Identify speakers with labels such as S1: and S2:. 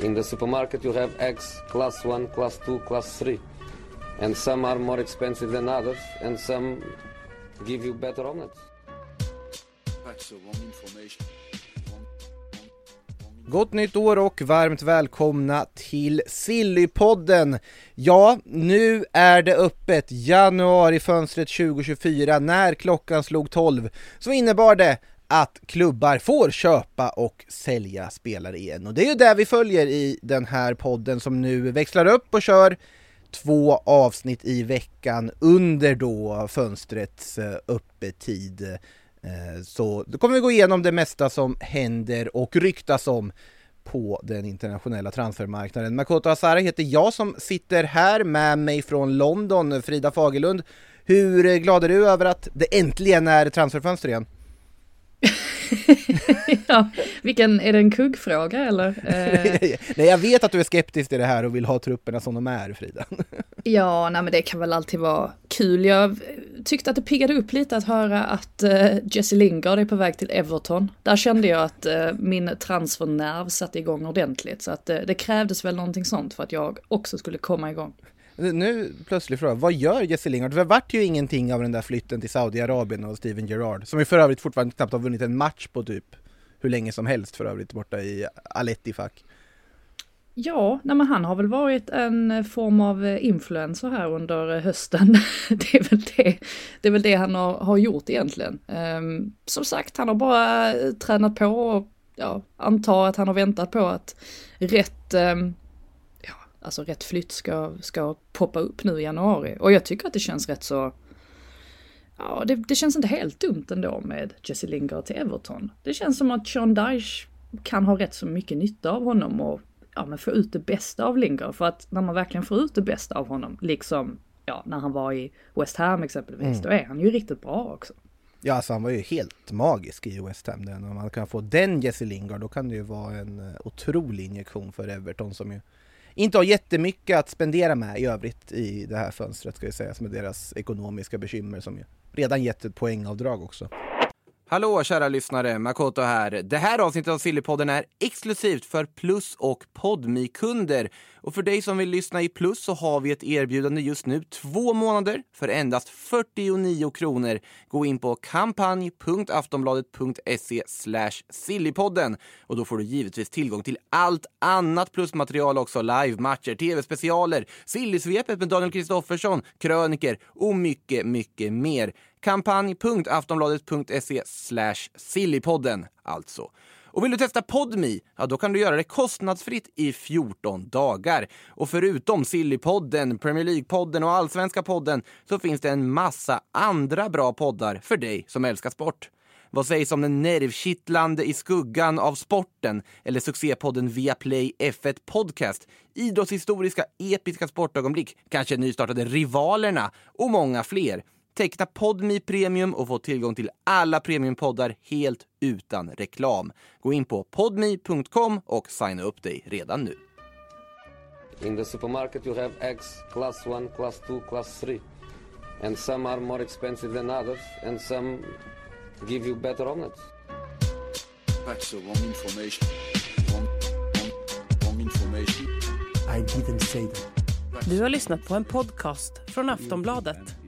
S1: In the supermarket you have eggs class 1, class 2, class 3. And some are more expensive than others and some give you better omelets.
S2: That's the wrong information.
S3: Gott nytt år och varmt välkomna till Sillypodden! Ja, nu är det öppet januarifönstret 2024 när klockan slog 12 så innebar det att klubbar får köpa och sälja spelare igen och det är ju det vi följer i den här podden som nu växlar upp och kör två avsnitt i veckan under då fönstrets eh, öppettid. Eh, så då kommer vi gå igenom det mesta som händer och ryktas om på den internationella transfermarknaden. Makoto Asara heter jag som sitter här med mig från London, Frida Fagerlund. Hur glad är du över att det äntligen är transferfönster igen?
S4: Ja, vilken, är det en kuggfråga eller? Eh,
S3: Nej, jag vet att du är skeptisk till det här och vill ha trupperna som de är, Frida.
S4: ja, nej men det kan väl alltid vara kul. Jag tyckte att det piggade upp lite att höra att eh, Jesse Lingard är på väg till Everton. Där kände jag att eh, min transfernerv satte igång ordentligt. Så att eh, det krävdes väl någonting sånt för att jag också skulle komma igång.
S3: Nu plötsligt fråga, vad gör Jesse Lingard? Det vart ju ingenting av den där flytten till Saudiarabien och Steven Gerrard, som ju för övrigt fortfarande knappt har vunnit en match på typ hur länge som helst för övrigt borta i Aletti fack.
S4: Ja, nej men han har väl varit en eh, form av eh, influencer här under eh, hösten. det, är väl det, det är väl det han har, har gjort egentligen. Um, som sagt, han har bara tränat på och ja, antar att han har väntat på att rätt, um, alltså rätt flytt ska, ska poppa upp nu i januari. Och jag tycker att det känns rätt så Ja, det, det, känns inte helt dumt ändå med Jesse Lingard till Everton. Det känns som att Sean Dyche kan ha rätt så mycket nytta av honom och ja, men få ut det bästa av Lingard. För att när man verkligen får ut det bästa av honom, liksom ja, när han var i West Ham exempelvis, mm. då är han ju riktigt bra också.
S3: Ja, alltså han var ju helt magisk i West Ham. Där. Om man kan få den Jesse Lingard, då kan det ju vara en eh, otrolig injektion för Everton som ju inte har jättemycket att spendera med i övrigt i det här fönstret ska jag säga, med deras ekonomiska bekymmer som ju redan gett ett poängavdrag också. Hallå kära lyssnare, Makoto här. Det här avsnittet av Sillypodden är exklusivt för Plus och podmi kunder Och för dig som vill lyssna i Plus så har vi ett erbjudande just nu, två månader för endast 49 kronor. Gå in på kampanj.aftonbladet.se sillypodden och då får du givetvis tillgång till allt annat plusmaterial också, live-matcher, tv-specialer, Sillysvepet med Daniel Kristoffersson, kröniker och mycket, mycket mer. Kampanj.aftonbladet.se sillypodden alltså. Och vill du testa Podmi, ja då kan du göra det kostnadsfritt i 14 dagar. Och förutom Sillypodden, Premier League-podden och Allsvenska podden så finns det en massa andra bra poddar för dig som älskar sport. Vad sägs om den nervkittlande I skuggan av sporten eller succépodden Viaplay F1 Podcast, idrottshistoriska episka sportögonblick, kanske nystartade Rivalerna och många fler. Teckna Podmi Premium och få tillgång till alla premiumpoddar helt utan reklam. Gå in på podmi.com och signa upp dig redan nu.
S1: In the supermarket you have eggs class 1, class 2, class 3. And some are more expensive than others and some give you better omelets.
S2: That's the wrong information. Wrong, wrong, wrong information.
S5: I didn't say that.
S6: Du har lyssnat på en podcast från Aftonbladet.